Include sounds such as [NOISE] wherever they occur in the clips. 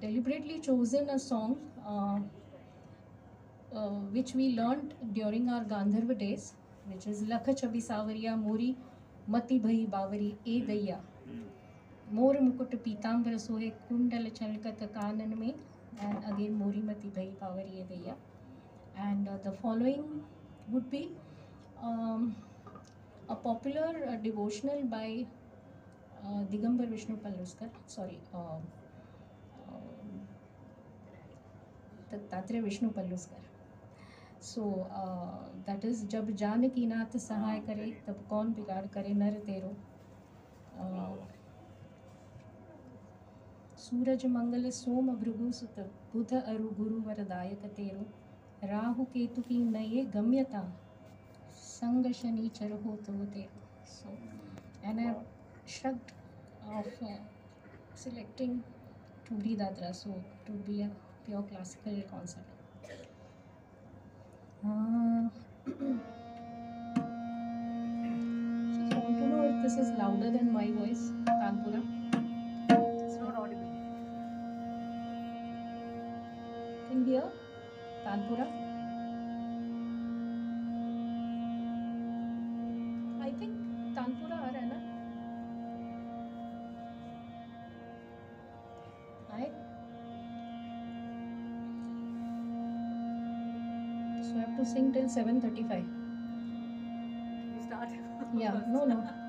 deliberately chosen a song uh, uh, which we learnt during our Gandharva days, which is Lakha Chabi Savariya Mori Mati Bhai Bavari E Daya. मोर मुकुट पीताम्बर सोहे कुंडल चलकत कानन में and again Mori Mati Bhai Bavari E Daya. And uh, the following would be um, a popular uh, devotional by uh, Digambar Vishnu Paluskar, sorry, uh, um, Dattatreya Vishnu Paluskar so that is जब जानकी नाथ सहाय करे तब कौन बिगाड़ करे नर तेरो? Uh, सूरज मंगल सोम भृगु सुत बुध अरु गुरु वरदायक तेरो। राहु केतु की नये गम्यता संग शनिचर हो तो तेरो। So and I shrugged of uh, selecting Turi Dadra so to be a pure classical concert this is louder than sing till 7:35. You start. Yeah, no, no. [LAUGHS]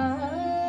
啊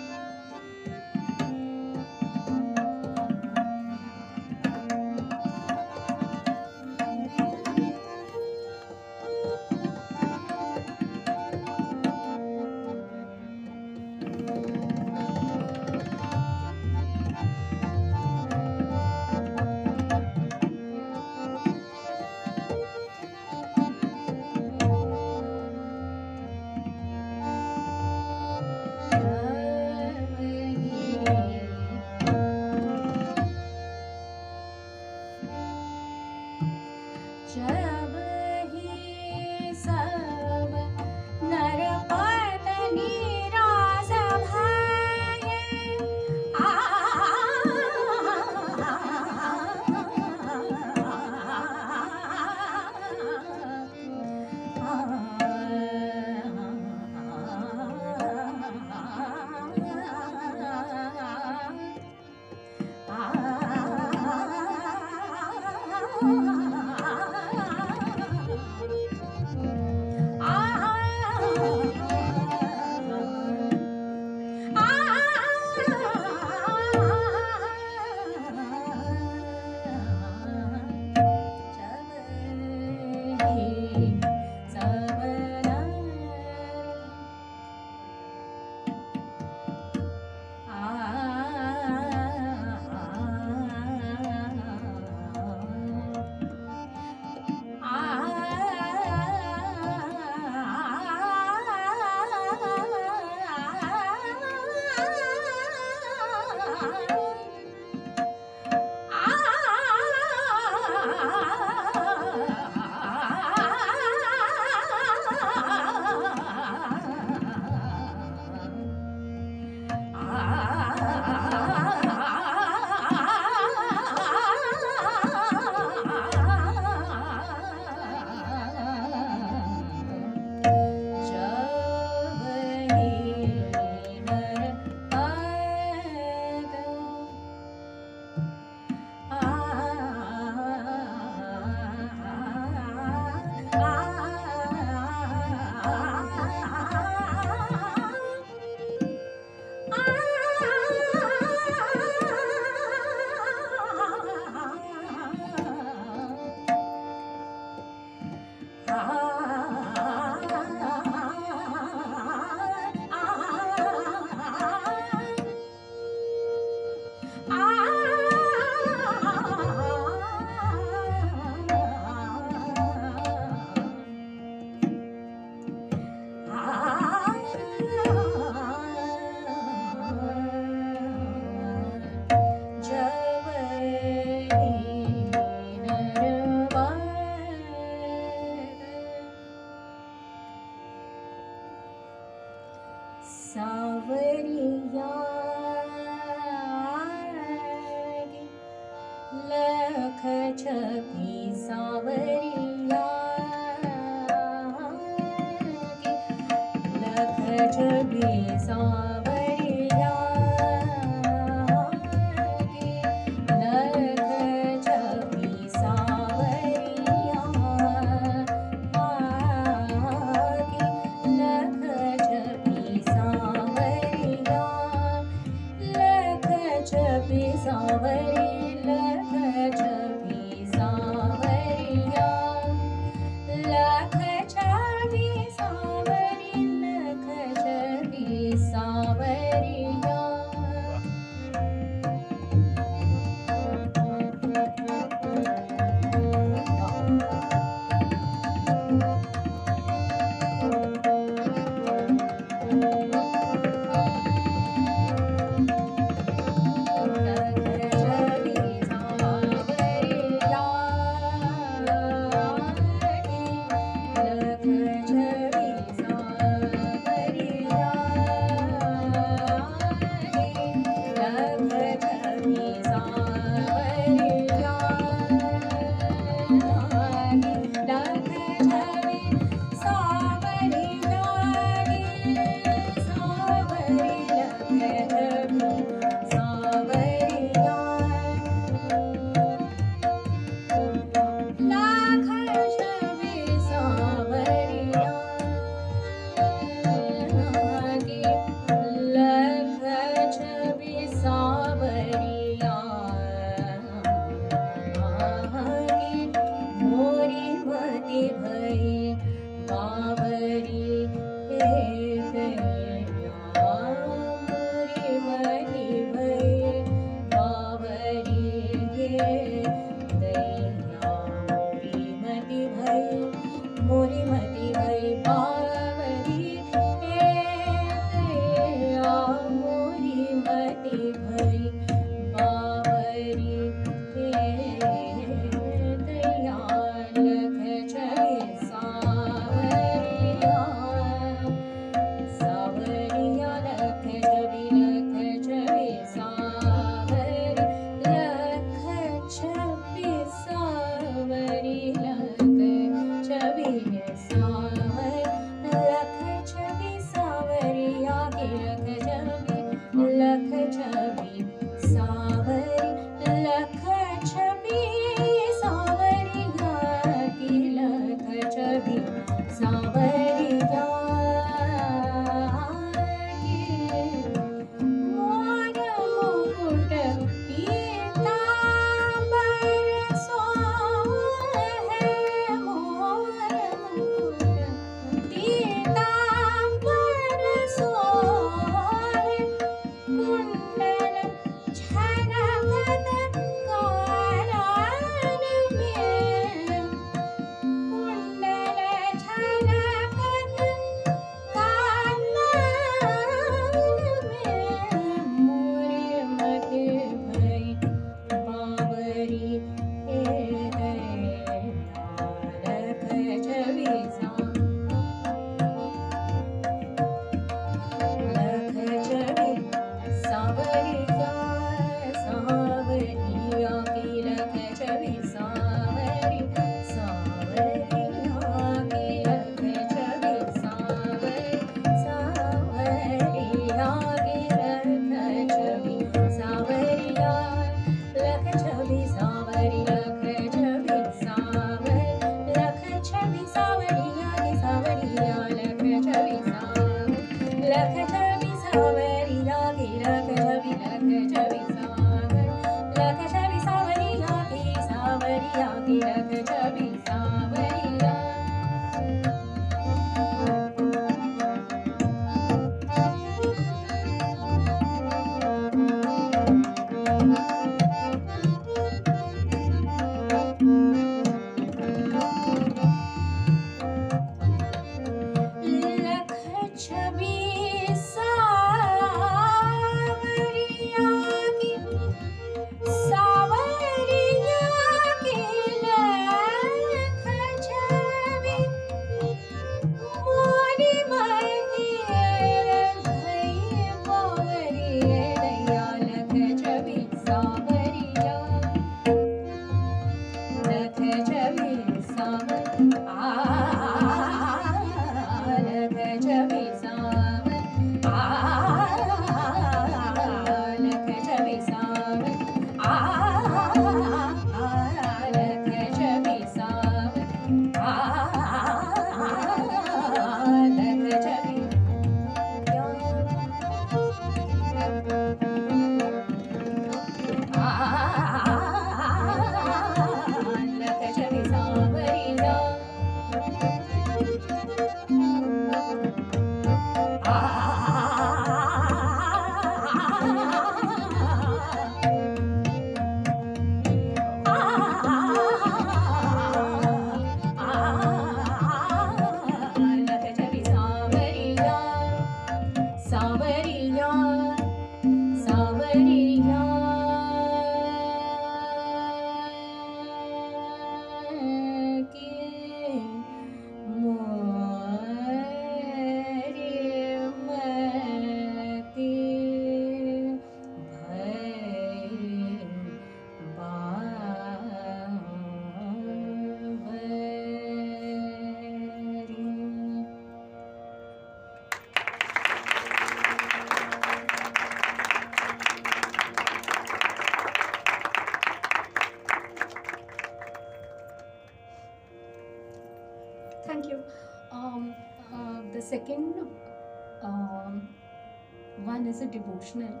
is a devotional,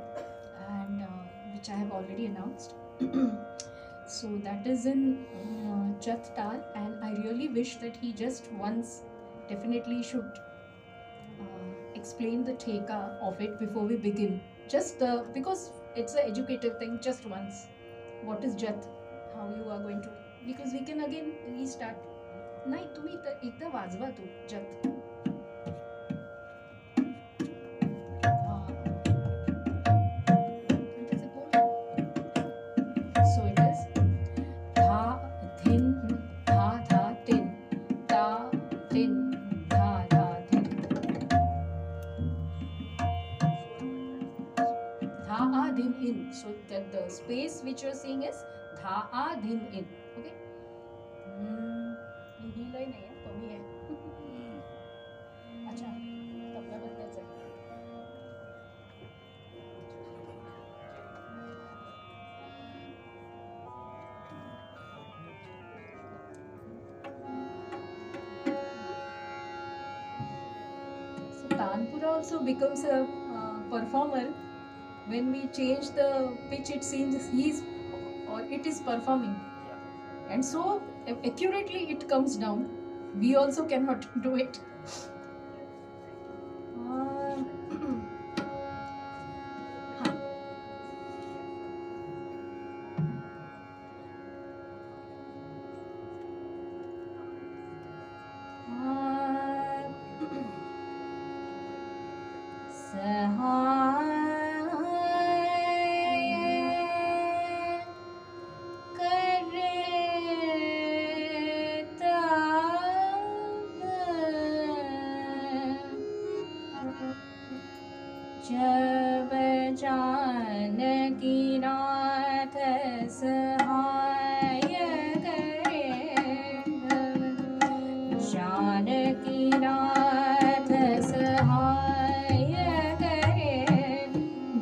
and uh, which I have already announced. [CLEARS THROAT] so that is in uh, Jath Tal, and I really wish that he just once definitely should uh, explain the theka of it before we begin. Just uh, because it's an educative thing, just once. What is Jath? How you are going to? Because we can again restart. नाही तुम्ही इथं एकदा वाजवा तो जत which you are seeing is धा आ धिन इन okay हम्म, ही ही line आहे हं, कमी आहे अच्छा तबला बदलायचा आहे. So Tanpura also becomes a uh, performer when we change the pitch. It seems he's or it is performing, and so accurately it comes down. We also cannot [LAUGHS] do it.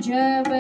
जब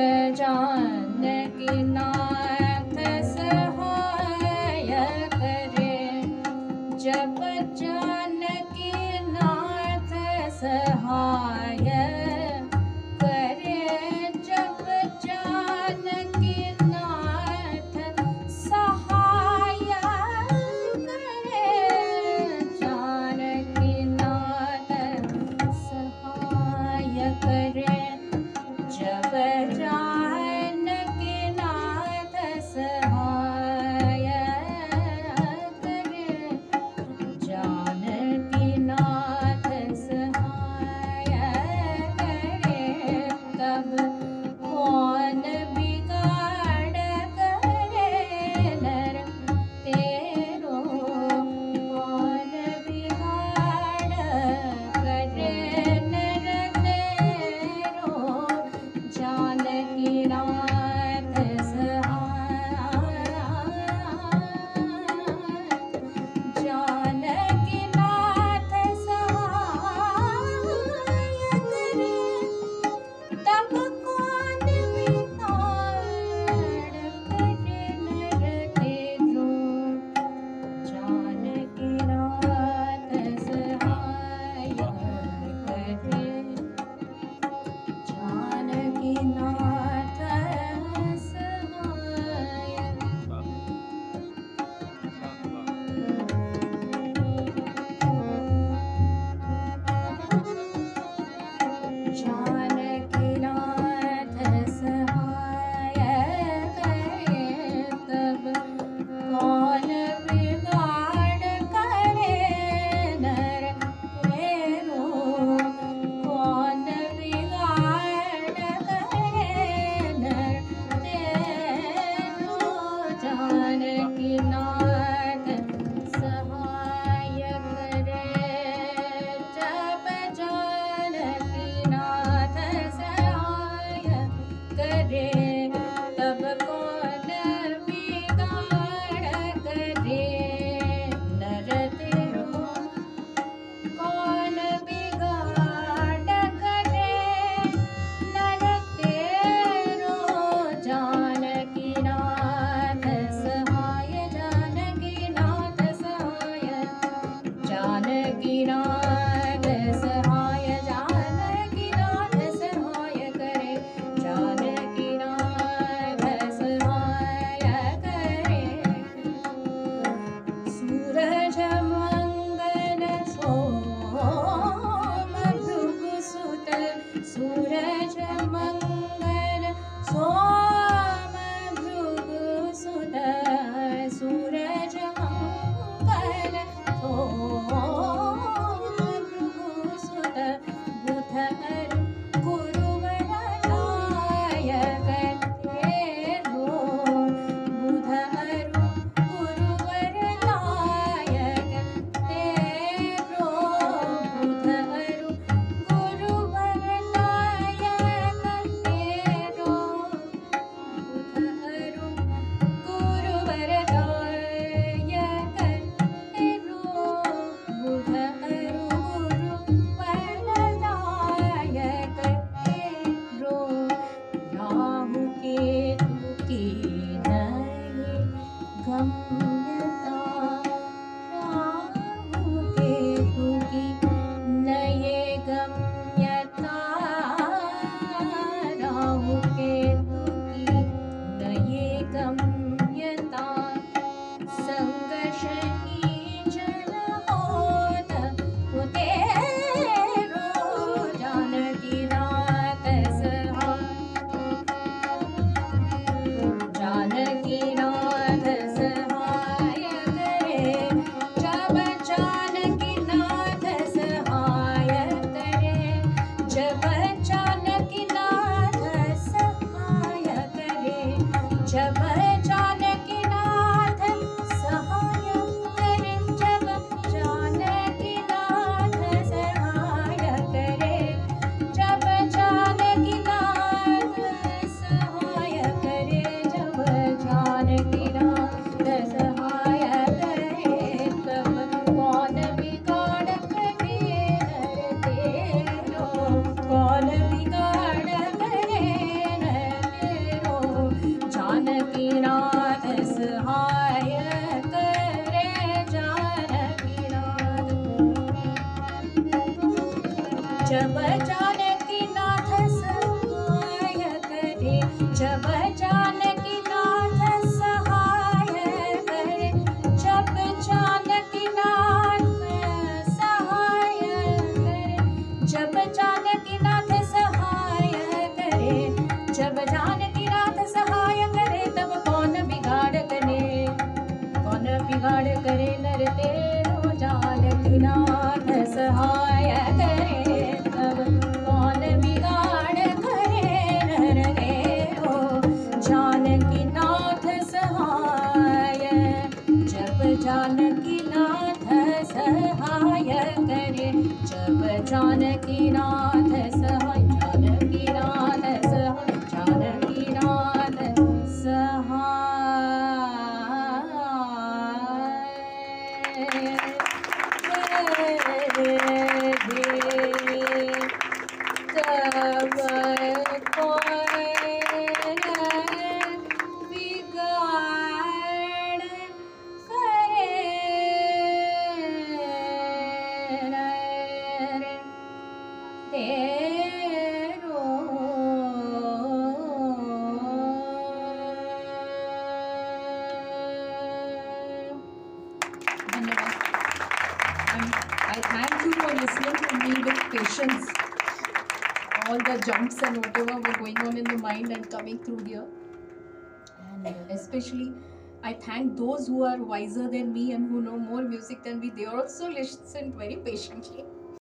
those who are wiser than me and who know more music than me, they also listen very patiently.